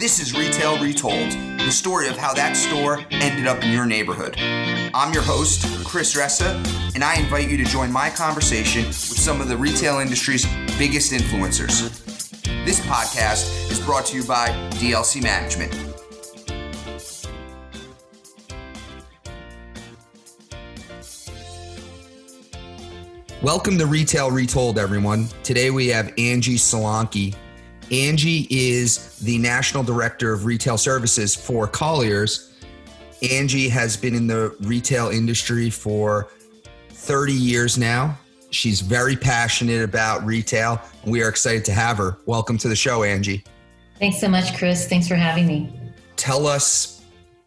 This is Retail Retold, the story of how that store ended up in your neighborhood. I'm your host, Chris Ressa, and I invite you to join my conversation with some of the retail industry's biggest influencers. This podcast is brought to you by DLC Management. Welcome to Retail Retold, everyone. Today we have Angie Solanki. Angie is the National Director of Retail Services for Colliers. Angie has been in the retail industry for 30 years now. She's very passionate about retail. And we are excited to have her. Welcome to the show, Angie. Thanks so much, Chris. Thanks for having me. Tell us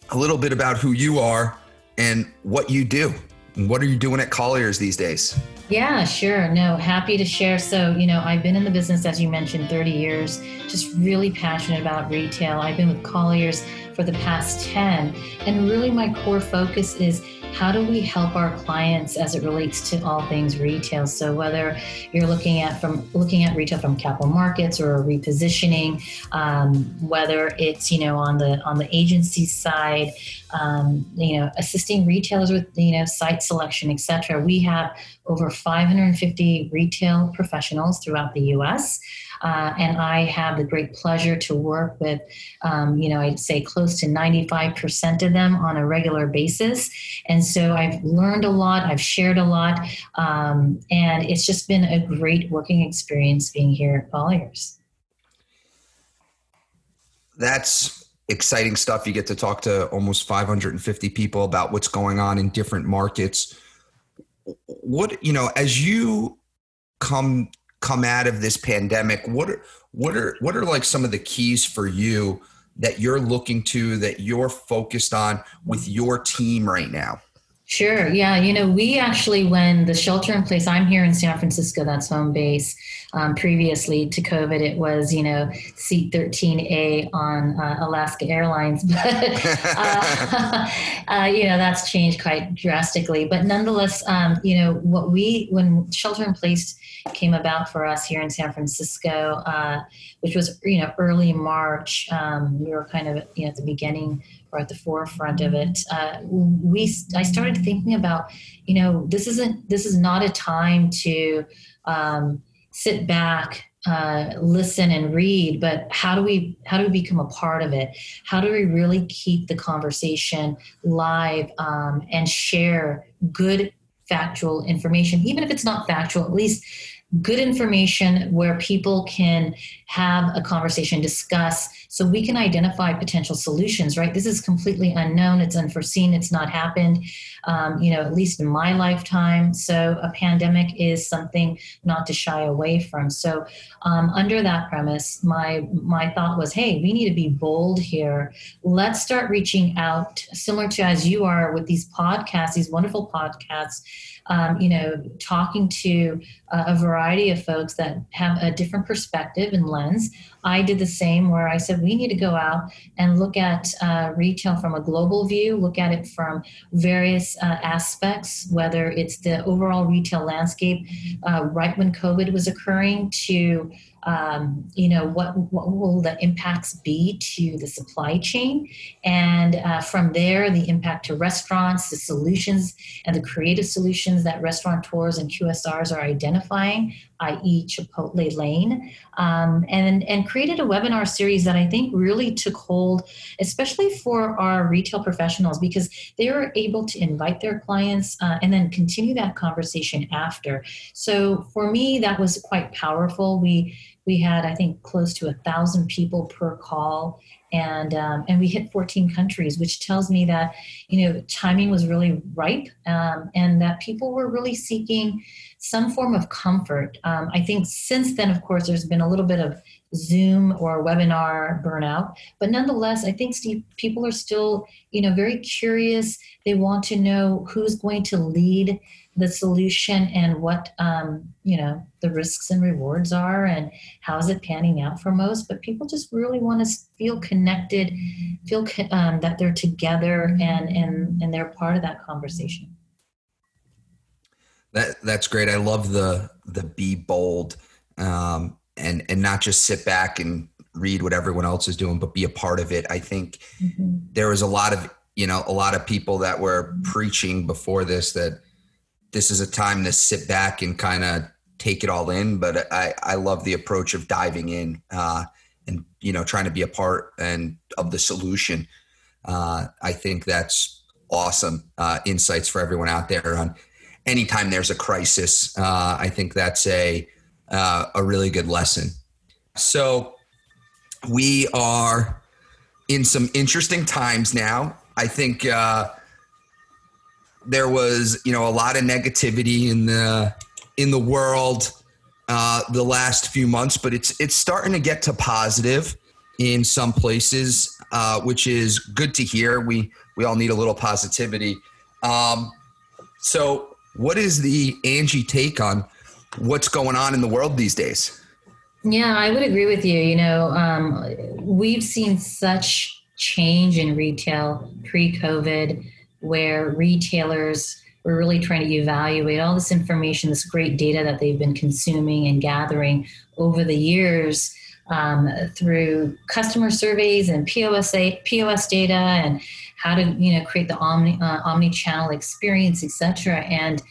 a little bit about who you are and what you do. What are you doing at Colliers these days? Yeah, sure. No, happy to share. So, you know, I've been in the business, as you mentioned, 30 years, just really passionate about retail. I've been with Colliers for the past 10. And really, my core focus is how do we help our clients as it relates to all things retail so whether you're looking at from looking at retail from capital markets or repositioning um, whether it's you know on the on the agency side um, you know assisting retailers with you know site selection etc we have over 550 retail professionals throughout the us uh, and I have the great pleasure to work with, um, you know, I'd say close to 95% of them on a regular basis. And so I've learned a lot, I've shared a lot, um, and it's just been a great working experience being here at Colliers. That's exciting stuff. You get to talk to almost 550 people about what's going on in different markets. What, you know, as you come come out of this pandemic what are what are what are like some of the keys for you that you're looking to that you're focused on with your team right now Sure. Yeah. You know, we actually, when the shelter in place, I'm here in San Francisco, that's home base. Um, previously to COVID, it was, you know, seat 13A on uh, Alaska Airlines. But, uh, uh, you know, that's changed quite drastically. But nonetheless, um, you know, what we, when shelter in place came about for us here in San Francisco, uh, which was, you know, early March, um, we were kind of, you know, at the beginning or at the forefront of it, uh, we I started thinking about, you know, this isn't this is not a time to um, sit back, uh, listen and read, but how do we how do we become a part of it? How do we really keep the conversation live um, and share good factual information, even if it's not factual, at least good information where people can have a conversation, discuss, so we can identify potential solutions, right? This is completely unknown, it's unforeseen, it's not happened, um, you know, at least in my lifetime. So a pandemic is something not to shy away from. So um, under that premise, my my thought was, hey, we need to be bold here. Let's start reaching out, similar to as you are with these podcasts, these wonderful podcasts um, you know, talking to uh, a variety of folks that have a different perspective and lens. I did the same where I said we need to go out and look at uh, retail from a global view, look at it from various uh, aspects, whether it's the overall retail landscape uh, right when COVID was occurring to um, you know what what will the impacts be to the supply chain? And uh, from there the impact to restaurants the solutions and the creative solutions that restaurateurs and qsrs are identifying i.e chipotle lane. Um, and and created a webinar series that i think really took hold especially for our retail professionals because they were able to invite their clients uh, and then continue that conversation after. So for me that was quite powerful. We we had i think close to a thousand people per call. And um, and we hit 14 countries which tells me that you know timing was really ripe um, and that people were really seeking some form of comfort. Um, i think since then of course there's been a little bit of zoom or webinar burnout. But nonetheless i think steve people are still you know very curious. They want to know who's going to lead the solution and what um, you know the risks and rewards are and how is it panning out for most but people just really want to feel connected feel um, that they're together and and and they're part of that conversation that that's great i love the the be bold um, and and not just sit back and read what everyone else is doing, but be a part of it. I think mm-hmm. there was a lot of you know a lot of people that were preaching before this that this is a time to sit back and kind of take it all in. But I I love the approach of diving in uh, and you know trying to be a part and of the solution. Uh, I think that's awesome uh, insights for everyone out there on anytime there's a crisis. Uh, I think that's a uh, a really good lesson. So we are in some interesting times now. I think uh, there was you know a lot of negativity in the in the world uh, the last few months, but it's it's starting to get to positive in some places, uh, which is good to hear. We we all need a little positivity. Um, so, what is the Angie take on what's going on in the world these days? Yeah, I would agree with you. You know, um, we've seen such change in retail pre-COVID, where retailers were really trying to evaluate all this information, this great data that they've been consuming and gathering over the years um, through customer surveys and POS, POS data and how to you know create the omni uh, omni-channel experience, etc. And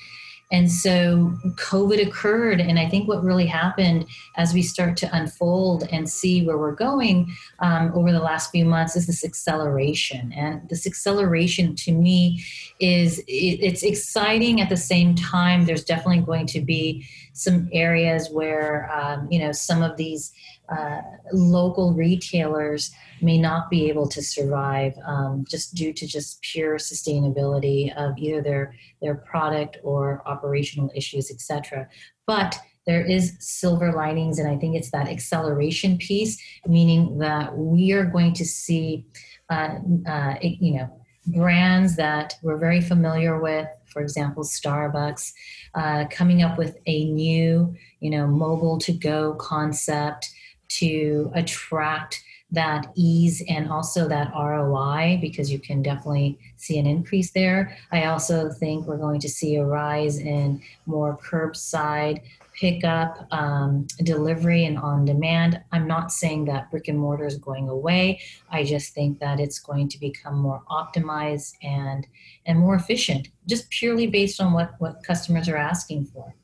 and so COVID occurred. And I think what really happened as we start to unfold and see where we're going um, over the last few months is this acceleration. And this acceleration to me is it, it's exciting at the same time. There's definitely going to be some areas where, um, you know, some of these uh, local retailers may not be able to survive um, just due to just pure sustainability of either their their product or operational issues, etc. But there is silver linings, and I think it's that acceleration piece, meaning that we are going to see, uh, uh, you know, brands that we're very familiar with, for example, Starbucks, uh, coming up with a new, you know, mobile to go concept to attract that ease and also that ROI because you can definitely see an increase there. I also think we're going to see a rise in more curbside pickup, um, delivery, and on demand. I'm not saying that brick and mortar is going away. I just think that it's going to become more optimized and and more efficient, just purely based on what what customers are asking for.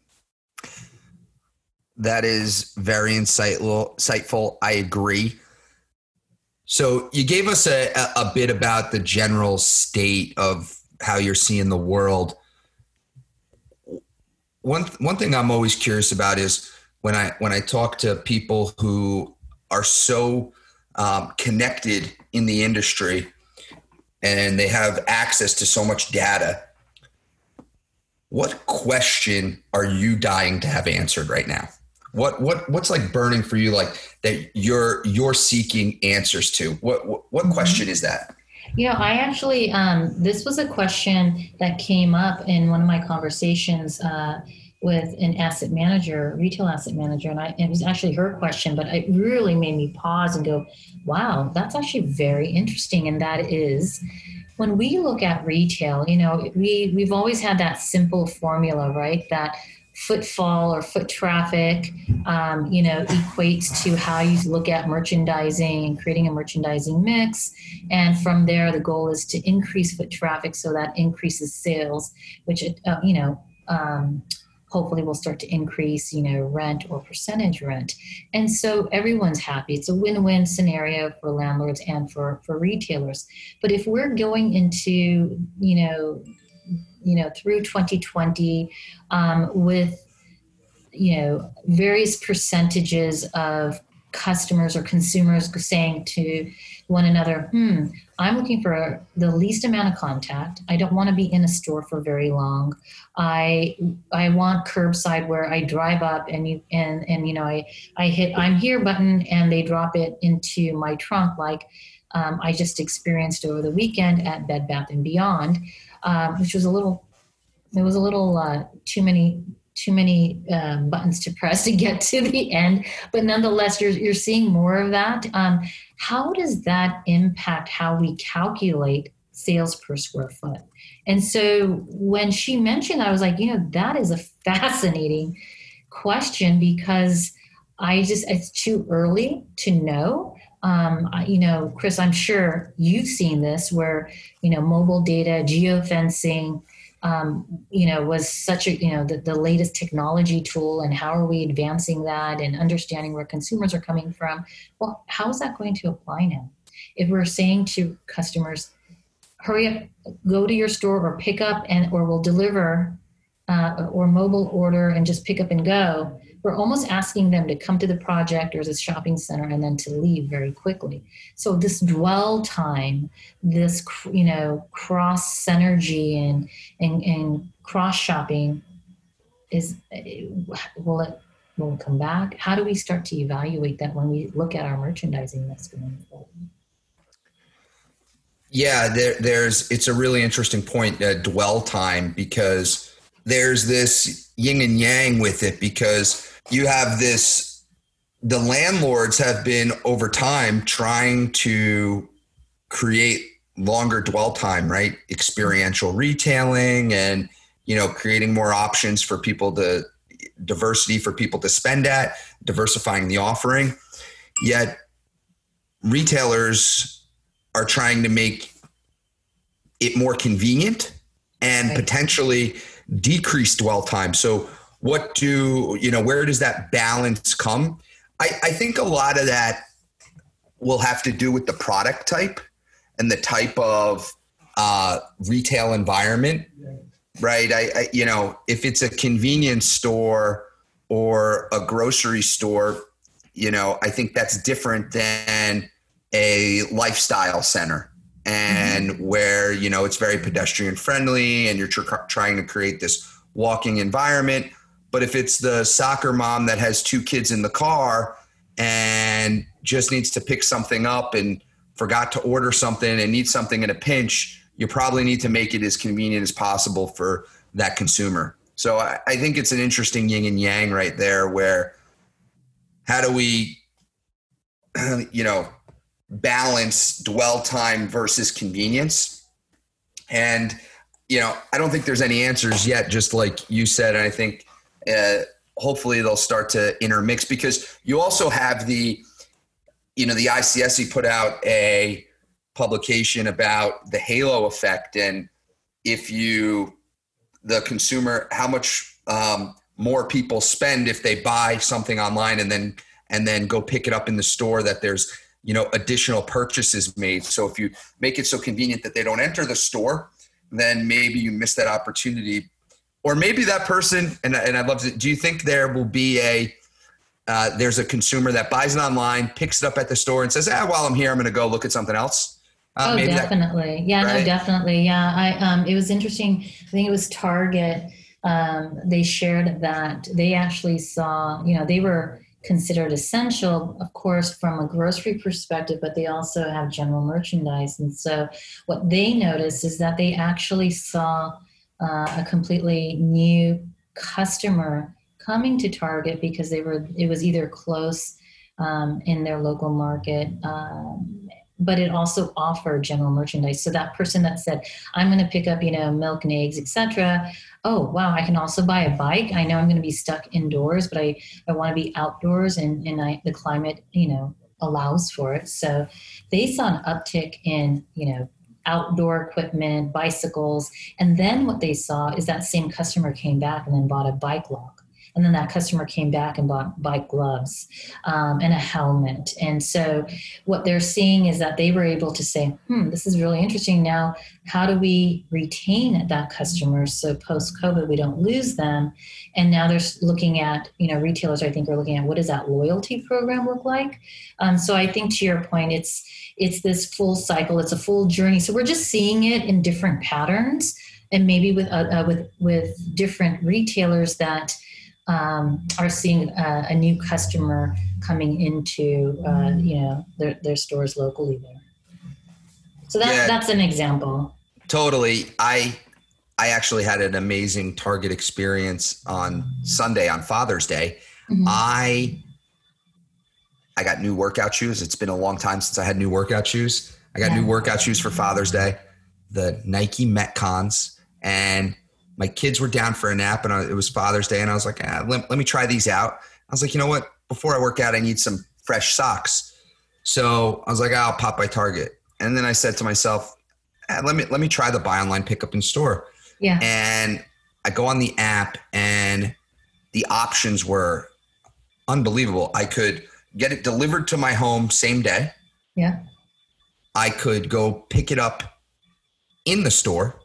That is very insightful. Insightful. I agree. So you gave us a, a bit about the general state of how you're seeing the world. One one thing I'm always curious about is when I when I talk to people who are so um, connected in the industry and they have access to so much data. What question are you dying to have answered right now? What what what's like burning for you like that you're you're seeking answers to? What what, what mm-hmm. question is that? You know, I actually um, this was a question that came up in one of my conversations uh, with an asset manager, retail asset manager, and I it was actually her question, but it really made me pause and go, "Wow, that's actually very interesting." And that is, when we look at retail, you know, we we've always had that simple formula, right? That footfall or foot traffic, um, you know, equates to how you look at merchandising and creating a merchandising mix. And from there, the goal is to increase foot traffic so that increases sales, which, uh, you know, um, hopefully will start to increase, you know, rent or percentage rent. And so everyone's happy. It's a win-win scenario for landlords and for, for retailers. But if we're going into, you know, you know through 2020 um, with you know various percentages of customers or consumers saying to one another hmm i'm looking for the least amount of contact. I don't want to be in a store for very long. I i want curbside where i drive up and you and and you know i i hit i'm here button and they drop it into my trunk like um, i just experienced over the weekend at bed bath and beyond um, which was a little it was a little uh, too many too many um, buttons to press to get to the end. But nonetheless you're, you're seeing more of that. Um, how does that impact how we calculate sales per square foot? And so when she mentioned that, i was like you know that is a fascinating question because I just, it's too early to know. Um, you know, Chris, I'm sure you've seen this where, you know, mobile data, geofencing, um, you know, was such a, you know, the, the latest technology tool and how are we advancing that and understanding where consumers are coming from. Well, how is that going to apply now? If we're saying to customers, hurry up, go to your store or pick up and, or we'll deliver uh, or mobile order and just pick up and go, we're almost asking them to come to the project or the shopping center and then to leave very quickly. So this dwell time, this you know cross synergy and and, and cross shopping is will it will it come back? How do we start to evaluate that when we look at our merchandising that's going forward? Yeah, there, there's it's a really interesting point, uh, dwell time, because there's this yin and yang with it because you have this the landlords have been over time trying to create longer dwell time right? Experiential retailing and you know creating more options for people to diversity for people to spend at diversifying the offering. Yet retailers are trying to make it more convenient and right. potentially decrease dwell time. So what do you know where does that balance come? I, I think a lot of that will have to do with the product type and the type of uh, retail environment right? I, I you know if it's a convenience store or a grocery store you know i think that's different than a lifestyle center and mm-hmm. where you know it's very pedestrian friendly and you're tr- trying to create this walking environment but if it's the soccer mom that has two kids in the car and just needs to pick something up and forgot to order something and needs something in a pinch, you probably need to make it as convenient as possible for that consumer. So I, I think it's an interesting yin and yang right there where how do we, you know, balance dwell time versus convenience? And, you know, I don't think there's any answers yet, just like you said. And I think uh, hopefully they'll start to intermix because you also have the, you know, the ICSC put out a publication about the halo effect. And if you, the consumer, how much um, more people spend if they buy something online and then and then go pick it up in the store that there's you know additional purchases made. So if you make it so convenient that they don't enter the store then maybe you miss that opportunity or maybe that person and, and i'd love to do you think there will be a uh, there's a consumer that buys it online picks it up at the store and says ah while i'm here i'm going to go look at something else uh, oh definitely that, yeah right? no definitely yeah i um, it was interesting i think it was target um, they shared that they actually saw you know they were considered essential, of course, from a grocery perspective, but they also have general merchandise. And so, what they noticed is that they actually saw uh, a completely new customer coming to Target because they were it was either close um, in their local market, um, but it also offered general merchandise. So that person that said, "I'm going to pick up, you know, milk and eggs, etc." Oh, wow! I can also buy a bike. I know I'm going to be stuck indoors, but I I want to be outdoors, and and I, the climate, you know, allows for it. So they saw an uptick in you know outdoor equipment, bicycles. And then what they saw is that same customer came back and then bought a bike lock. And then that customer came back and bought bike gloves um, and a helmet. And so what they're seeing is that they were able to say, hmm, this is really interesting. Now, how do we retain that customer so post COVID we don't lose them? And now they're looking at, you know, retailers I think are looking at what does that loyalty program look like? Um, so I think to your point, it's it's this full cycle it's a full journey so we're just seeing it in different patterns and maybe with uh, uh, with with different retailers that um, are seeing uh, a new customer coming into uh, you know their, their stores locally there so that, yeah, that's an example totally i i actually had an amazing target experience on sunday on father's day mm-hmm. i I got new workout shoes. It's been a long time since I had new workout shoes. I got yeah. new workout shoes for Father's Day, the Nike Metcons, and my kids were down for a nap, and it was Father's Day, and I was like, ah, let, let me try these out. I was like, you know what? before I work out, I need some fresh socks. So I was like, I'll pop by Target. And then I said to myself, eh, let me let me try the buy online pickup in store. Yeah. And I go on the app and the options were unbelievable. I could get it delivered to my home same day. Yeah. I could go pick it up in the store.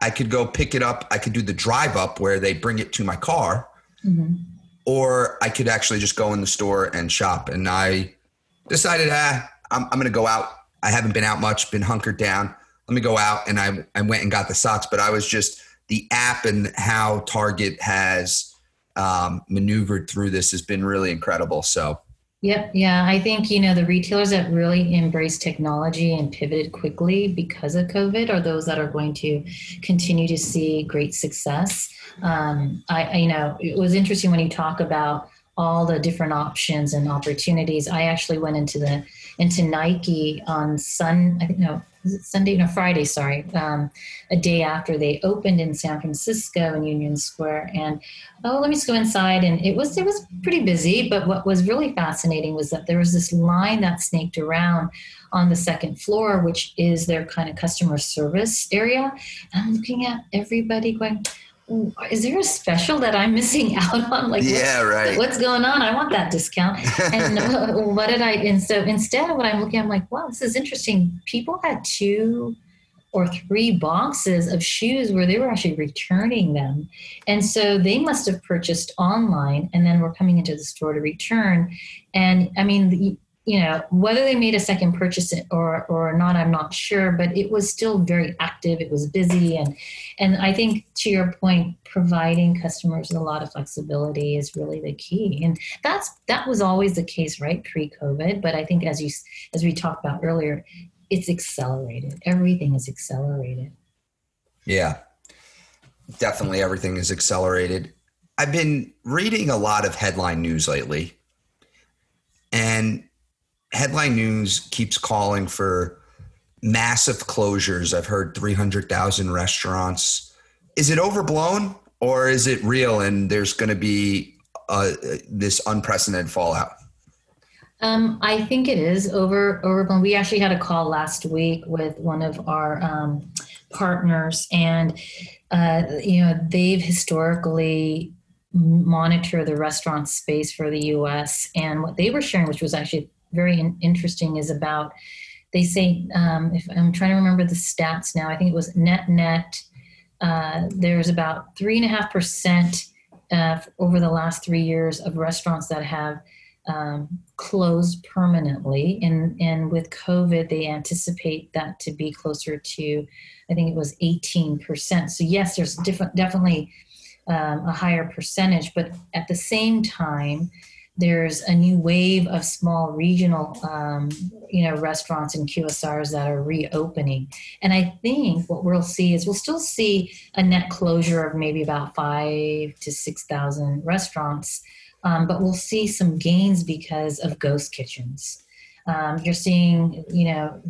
I could go pick it up. I could do the drive up where they bring it to my car. Mm-hmm. Or I could actually just go in the store and shop. And I decided, ah, I'm, I'm going to go out. I haven't been out much, been hunkered down. Let me go out. And I, I went and got the socks. But I was just the app and how Target has um, maneuvered through this has been really incredible. So Yep. Yeah. I think, you know, the retailers that really embrace technology and pivoted quickly because of COVID are those that are going to continue to see great success. Um, I, I, you know, it was interesting when you talk about all the different options and opportunities. I actually went into the, into Nike on Sun, I think, no, Sunday, no, Friday, sorry, um, a day after they opened in San Francisco in Union Square. And oh, let me just go inside. And it was, it was pretty busy. But what was really fascinating was that there was this line that snaked around on the second floor, which is their kind of customer service area. And I'm looking at everybody going, is there a special that I'm missing out on? Like, yeah, what, right. What's going on? I want that discount. And uh, what did I? And so instead, what I'm looking, I'm like, wow, this is interesting. People had two or three boxes of shoes where they were actually returning them, and so they must have purchased online and then were coming into the store to return. And I mean, you know whether they made a second purchase or or not i'm not sure but it was still very active it was busy and and i think to your point providing customers a lot of flexibility is really the key and that's that was always the case right pre-covid but i think as you as we talked about earlier it's accelerated everything is accelerated. Yeah. Definitely everything is accelerated. I've been reading a lot of headline news lately and headline news keeps calling for massive closures. I've heard 300,000 restaurants. Is it overblown or is it real and there's going to be uh, this unprecedented fallout? Um, I think it is over overblown. We actually had a call last week with one of our um, partners, and uh, you know they've historically monitor the restaurant space for the U.S. And what they were sharing, which was actually very in- interesting is about they say um, if I'm trying to remember the stats now, I think it was net net. Uh, there's about three and a half percent over the last three years of restaurants that have um, closed permanently, and and with COVID, they anticipate that to be closer to, I think it was 18 percent. So yes, there's different, definitely um, a higher percentage, but at the same time, there's a new wave of small regional um, you know restaurants and qsrs that are reopening. And i think what we'll see is we'll still see a net closure of maybe about five to six thousand restaurants um, but we'll see some gains because of ghost kitchens. Um, you're seeing you know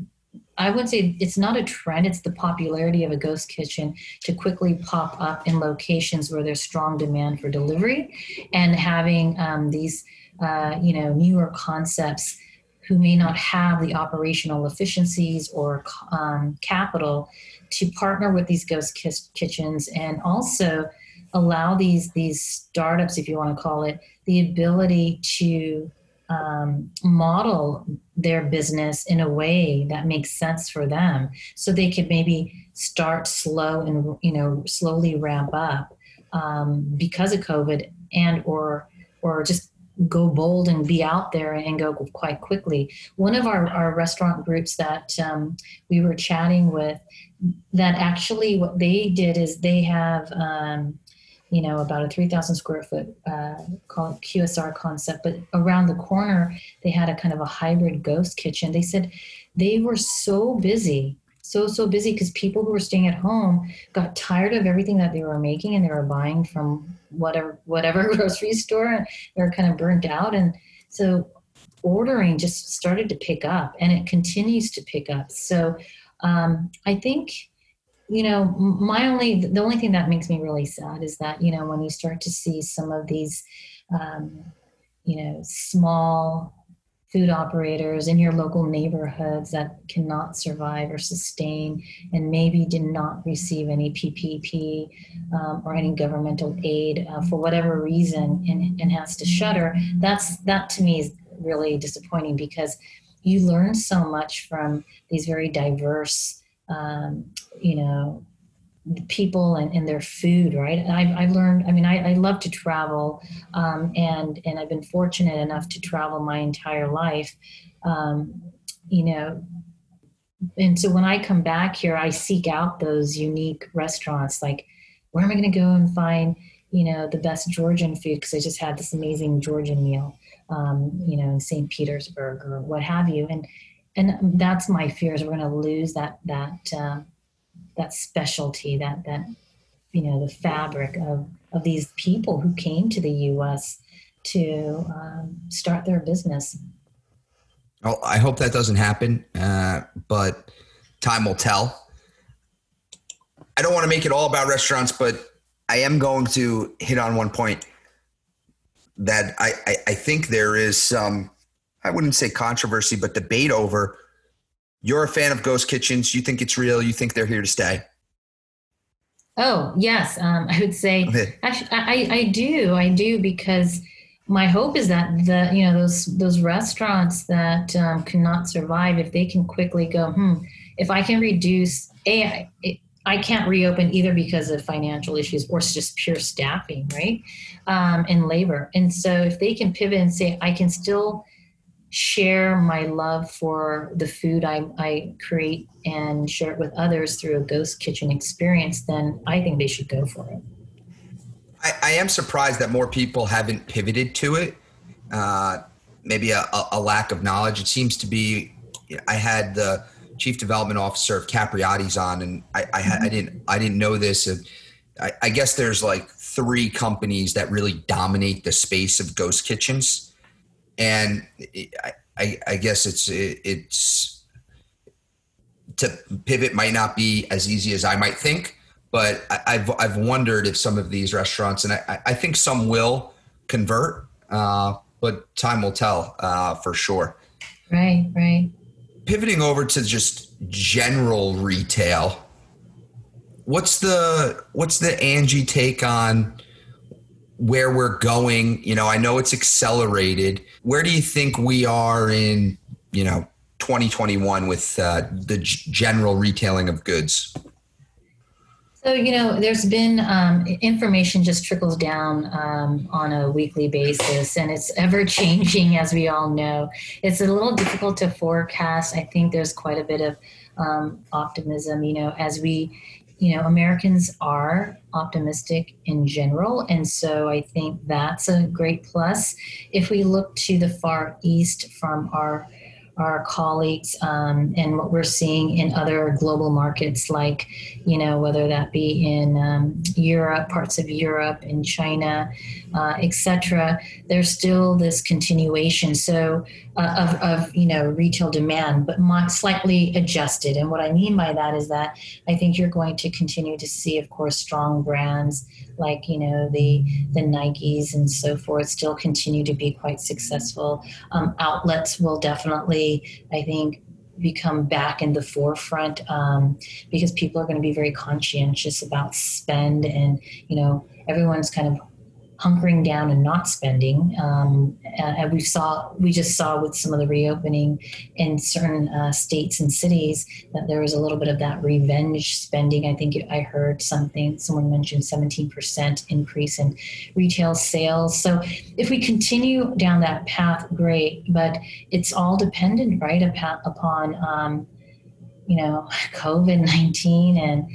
I would say it's not a trend, it's the popularity of a ghost kitchen to quickly pop up in locations where there's strong demand for delivery and having um, these, uh, you know, newer concepts who may not have the operational efficiencies or um, capital to partner with these ghost kitchens and also allow these these startups, if you want to call it, the ability to um, model their business in a way that makes sense for them. So they could maybe start slow and you know slowly ramp up um, because of covid and or or just go bold and be out there and go quite quickly. One of our, our restaurant groups that um, we were chatting with that actually what they did is they have um, you know, about a 3,000 square foot uh, QSR concept. But around the corner, they had a kind of a hybrid ghost kitchen. They said they were so busy, so, so busy because people who were staying at home got tired of everything that they were making and they were buying from whatever, whatever grocery store and they were kind of burnt out. And so ordering just started to pick up and it continues to pick up. So um, I think you know my only the only thing that makes me really sad is that you know when you start to see some of these um, you know, small food operators in your local neighborhoods that cannot survive or sustain and maybe did not receive any PPP um, or any governmental aid uh, for whatever reason and, and has to shutter. That's that to me is really disappointing because you learn so much from these very diverse, um, you know, people and, and their food, right? I've, I've learned, I mean, I, I love to travel um, and, and I've been fortunate enough to travel my entire life, um, you know, and so when I come back here, I seek out those unique restaurants. Like, where am I going to go and find, you know, the best Georgian food? Because I just had this amazing Georgian meal, um, you know, in St. Petersburg or what have you. And and that's my fear is we're going to lose that that uh, that specialty, that that you know the fabric of of these people who came to the U.S. to um, start their business. Well, I hope that doesn't happen, uh, but time will tell. I don't want to make it all about restaurants, but I am going to hit on one point that I, I, I think there is some, I wouldn't say controversy, but debate over you're a fan of ghost kitchens. You think it's real. You think they're here to stay. Oh yes, um, I would say actually I, I do I do because my hope is that the you know those those restaurants that um, cannot survive if they can quickly go hmm if I can reduce a I, I can't reopen either because of financial issues or it's just pure staffing right um, and labor and so if they can pivot and say I can still share my love for the food I, I create and share it with others through a ghost kitchen experience, then I think they should go for it. I, I am surprised that more people haven't pivoted to it. Uh, maybe a, a, lack of knowledge. It seems to be. I had the chief development officer of Capriotti's on, and I, I, mm-hmm. I didn't I didn't know this. I, I guess there's like three companies that really dominate the space of ghost kitchens and I, I, I guess it's it, it's to pivot might not be as easy as I might think, but I, have I've wondered if some of these restaurants, and I, I think some will convert, uh, but time will tell uh, for sure. Right, right. Pivoting over to just general retail, what's the what's the Angie take on where we're going? You know, I know it's accelerated. Where do you think we are in, you know, 2021 with uh, the general retailing of goods? So, you know, there's been um, information just trickles down um, on a weekly basis, and it's ever changing, as we all know. It's a little difficult to forecast. I think there's quite a bit of um, optimism, you know, as we you know, Americans are optimistic in general. And so I think that's a great plus. If we look to the far east from our our colleagues um, and what we're seeing in other global markets, like, you know, whether that be in um, Europe, parts of Europe, in China, uh, etc. There's still this continuation. So uh, of, of you know retail demand, but slightly adjusted. And what I mean by that is that I think you're going to continue to see, of course, strong brands like you know the the Nikes and so forth still continue to be quite successful. Um, outlets will definitely, I think, become back in the forefront um, because people are going to be very conscientious about spend and you know everyone's kind of hunkering down and not spending. Um, and we saw, we just saw with some of the reopening in certain uh, states and cities that there was a little bit of that revenge spending. I think I heard something, someone mentioned 17% increase in retail sales. So if we continue down that path, great, but it's all dependent, right, upon, um, you know, COVID 19 and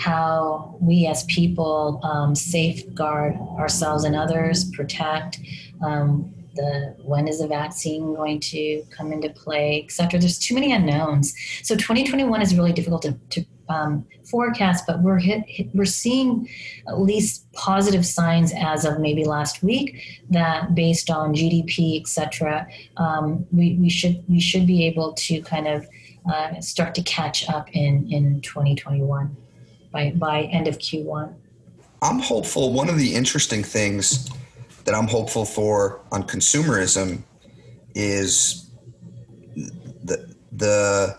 how we as people um, safeguard ourselves and others, protect. Um, the when is the vaccine going to come into play, et cetera. There's too many unknowns. So 2021 is really difficult to, to um, forecast, but we're hit, hit, we're seeing at least positive signs as of maybe last week that based on GDP, et cetera, um, we, we should we should be able to kind of uh, start to catch up in in 2021 by, by end of Q1? I'm hopeful. One of the interesting things that I'm hopeful for on consumerism is the the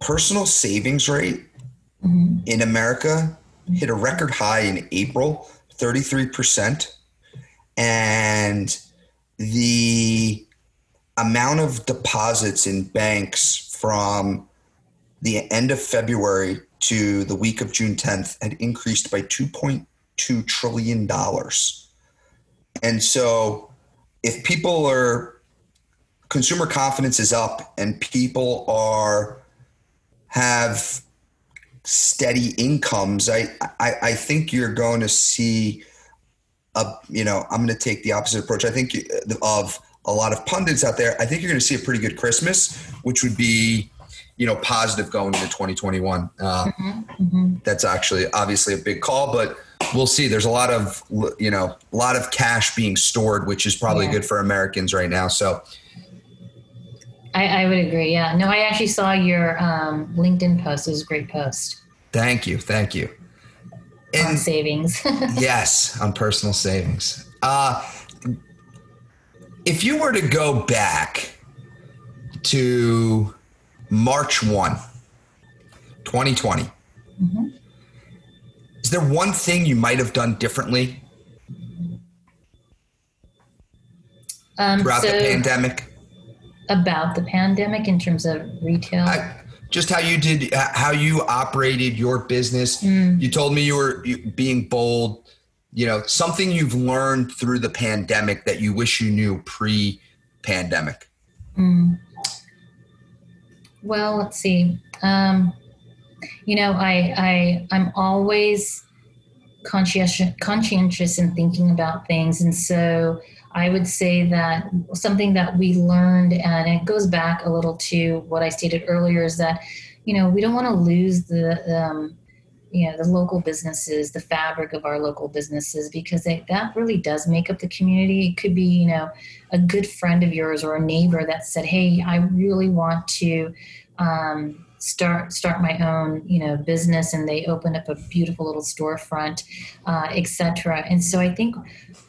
personal savings rate mm-hmm. in America hit a record high in April, 33%. And the amount of deposits in banks from the end of February to the week of June 10th had increased by 2.2 trillion dollars. And so if people are consumer confidence is up and people are have steady incomes, I, I, I think you're going to see a, you know, I'm going to take the opposite approach. I think uh, of a lot of pundits out there. I think you're going to see a pretty good Christmas, which would be, you know, positive going into 2021. Uh, mm-hmm, mm-hmm. That's actually obviously a big call, but we'll see. There's a lot of, you know, a lot of cash being stored, which is probably yeah. good for Americans right now. So I, I, would agree. Yeah. No, I actually saw your um, LinkedIn post. It was a great post. Thank you. Thank you. And on savings. yes, on personal savings. Uh, if you were to go back to March 1, 2020, mm-hmm. is there one thing you might have done differently um, throughout so- the pandemic? about the pandemic in terms of retail? I, just how you did, how you operated your business. Mm. You told me you were being bold. You know, something you've learned through the pandemic that you wish you knew pre-pandemic. Mm. Well, let's see. Um, you know, I, I, I'm always conscientious, conscientious in thinking about things, and so I would say that something that we learned, and it goes back a little to what I stated earlier, is that you know we don't want to lose the um, you know the local businesses, the fabric of our local businesses, because that really does make up the community. It could be you know a good friend of yours or a neighbor that said, "Hey, I really want to." Um, start start my own you know business and they opened up a beautiful little storefront uh, etc and so i think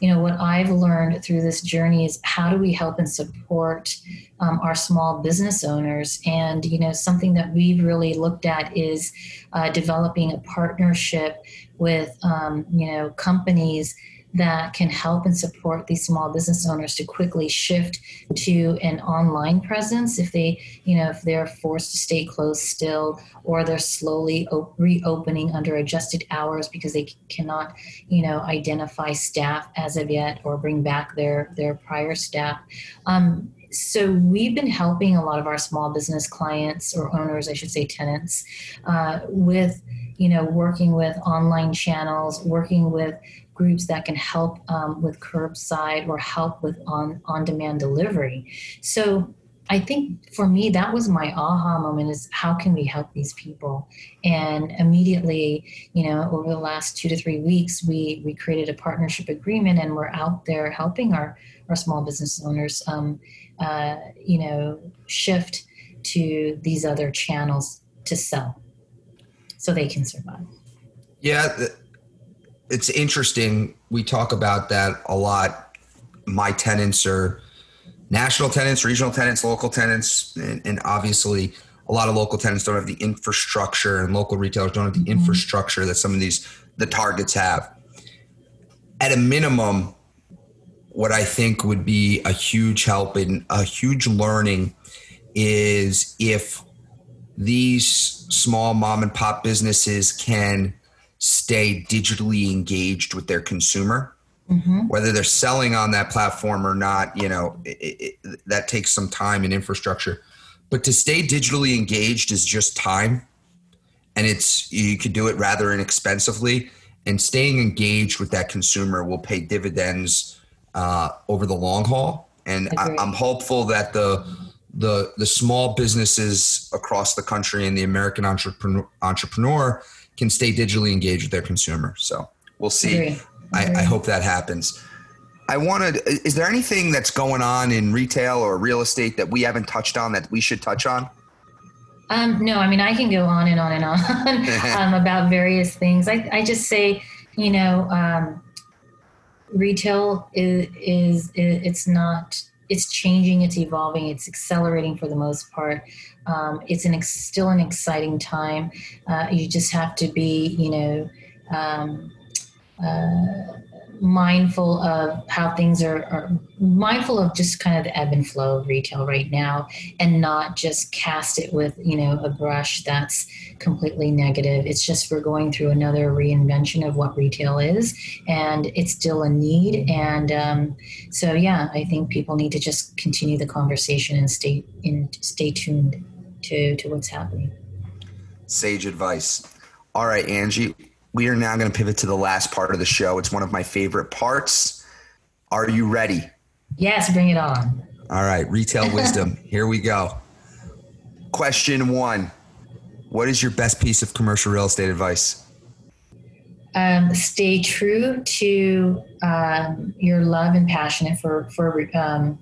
you know what i've learned through this journey is how do we help and support um, our small business owners? And you know something that we've really looked at is uh, developing a partnership with um, you know companies that can help and support these small business owners to quickly shift to an online presence if they you know if they're forced to stay closed still or they're slowly op- reopening under adjusted hours because they cannot you know identify staff as of yet or bring back their their prior staff. Um, so we've been helping a lot of our small business clients or owners i should say tenants uh, with you know working with online channels working with groups that can help um, with curbside or help with on on demand delivery. So I think for me that was my aha moment is how can we help these people? And immediately, you know, over the last two to three weeks, we we created a partnership agreement and we're out there helping our our small business owners, um, uh, you know, shift to these other channels to sell so they can survive. Yeah, it's interesting. We talk about that a lot. My tenants are national tenants, regional tenants, local tenants, and, and obviously a lot of local tenants don't have the infrastructure and local retailers don't have the mm-hmm. infrastructure that some of these the targets have. At a minimum, what I think would be a huge help and a huge learning is if these small mom and pop businesses can stay digitally engaged with their consumer. Mm-hmm. Whether they're selling on that platform or not, you know, it, it, that takes some time and infrastructure. But to stay digitally engaged is just time, and it's you could do it rather inexpensively. And staying engaged with that consumer will pay dividends uh, over the long haul. And I, I'm hopeful that the the the small businesses across the country and the American entrepreneur, entrepreneur can stay digitally engaged with their consumer. So we'll see. I, I, hope that happens. I wanted, is there anything that's going on in retail or real estate that we haven't touched on that we should touch on? Um, no, I mean, I can go on and on and on um, about various things. I, I just say, you know, um, retail is, is it's not it's changing, it's evolving, it's accelerating for the most part. Um, it's an ex- still an exciting time. Uh, you just have to be, you know, um, uh, mindful of how things are, are, mindful of just kind of the ebb and flow of retail right now and not just cast it with you know a brush that's completely negative. It's just we're going through another reinvention of what retail is and it's still a need. And um, so yeah i think people need to just continue the conversation and stay in stay tuned to to what's happening. Sage advice. All right angie we are now going to pivot to the last part of the show. It's one of my favorite parts. Are you ready? Yes, bring it on. All right, retail wisdom. Here we go. Question one What is your best piece of commercial real estate advice? Um, stay true to um, your love and passion for, for um,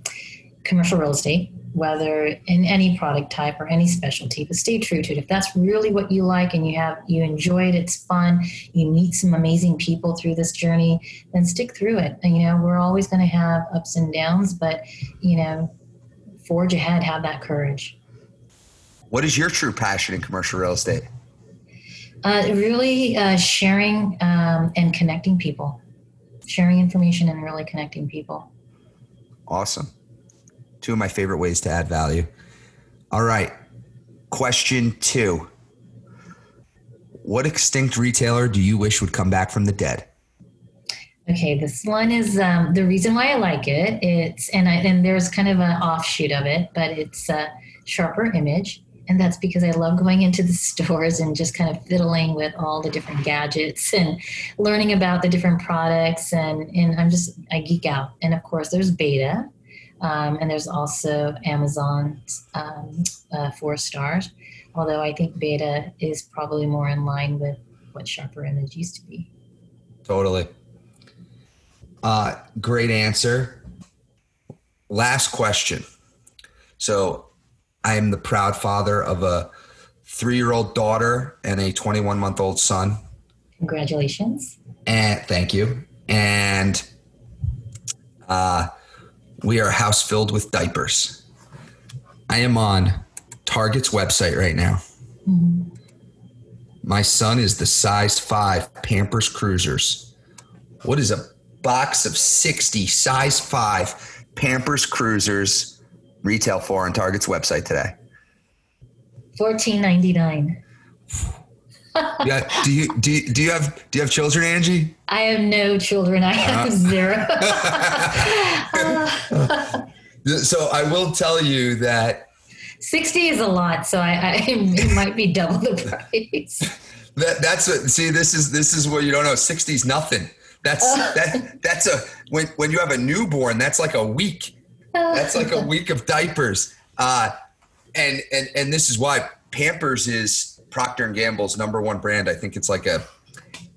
commercial real estate whether in any product type or any specialty but stay true to it. If that's really what you like and you have you enjoy it it's fun you meet some amazing people through this journey then stick through it. And you know we're always going to have ups and downs but you know forge ahead have that courage. What is your true passion in commercial real estate? Uh, really uh, sharing um, and connecting people. Sharing information and really connecting people. Awesome Two of my favorite ways to add value. All right. Question two What extinct retailer do you wish would come back from the dead? Okay, this one is um, the reason why I like it. It's and I, and there's kind of an offshoot of it, but it's a sharper image, and that's because I love going into the stores and just kind of fiddling with all the different gadgets and learning about the different products, and and I'm just I geek out. And of course, there's b8ta, um, and there's also Amazon's um, uh, four stars, although I think b8ta is probably more in line with what Sharper Image used to be. Totally. Uh, great answer. Last question. So, I am the proud father of a three year old daughter and a 21 month old son. Congratulations. And thank you. And uh, we are a house filled with diapers. I am on Target's website right now. Mm-hmm. My son is the size five Pampers Cruisers. What is a box of 60 size five Pampers Cruisers retail for on Target's website today? Fourteen ninety nine. Yeah. Do you do you, do you have do you have children, Angie? I have no children. I have uh, zero. so I will tell you that 60 is a lot, so I, I it might be double the price. that that's what see this is this is what you don't know. 60 is nothing. That's that that's a when when you have a newborn, that's like a week. That's like a week of diapers. Uh and and and this is why Pampers is Procter and Gamble's number one brand. I think it's like a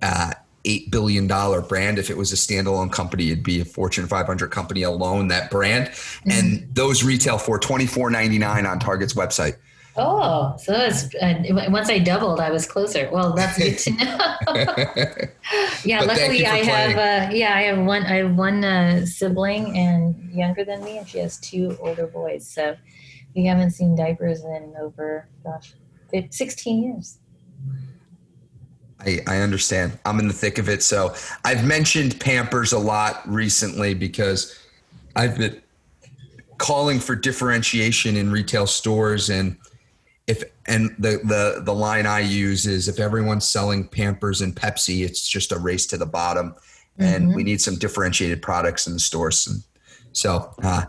uh, eight billion dollar brand. If it was a standalone company, it'd be a Fortune 500 company alone. That brand, mm-hmm. and those retail for twenty four ninety nine on Target's website. Oh, so it's uh, once I doubled, I was closer. Well, that's good to know. yeah, but luckily I have uh, yeah I have one I have one uh, sibling and younger than me, and she has two older boys. So we haven't seen diapers in over gosh, 16 years. I, I understand. I'm in the thick of it. So I've mentioned Pampers a lot recently because I've been calling for differentiation in retail stores and if and the the the line I use is if everyone's selling Pampers and Pepsi, it's just a race to the bottom, and mm-hmm. we need some differentiated products in the stores. And so uh,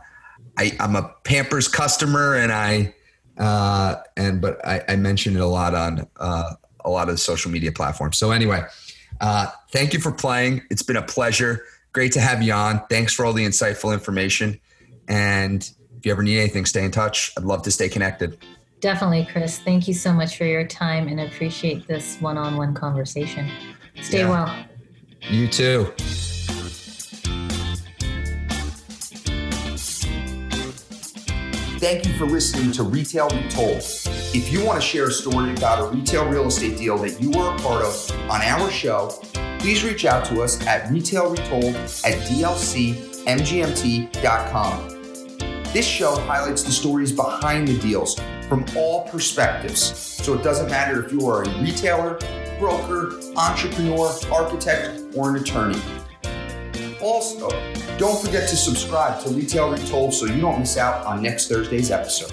I, I'm a Pampers customer, and I uh, and but I, I mention it a lot on uh, a lot of the social media platforms. So anyway, uh, thank you for playing. It's been a pleasure. Great to have you on. Thanks for all the insightful information. And if you ever need anything, stay in touch. I'd love to stay connected. Definitely, Chris. Thank you so much for your time and appreciate this one-on-one conversation. Stay yeah. well. You too. Thank you for listening to Retail Retold. If you want to share a story about a retail real estate deal that you were a part of on our show, please reach out to us at retailretold at dlcmgmt.com. This show highlights the stories behind the deals from all perspectives. So it doesn't matter if you are a retailer, broker, entrepreneur, architect, or an attorney. Also, don't forget to subscribe to Retail Retold so you don't miss out on next Thursday's episode.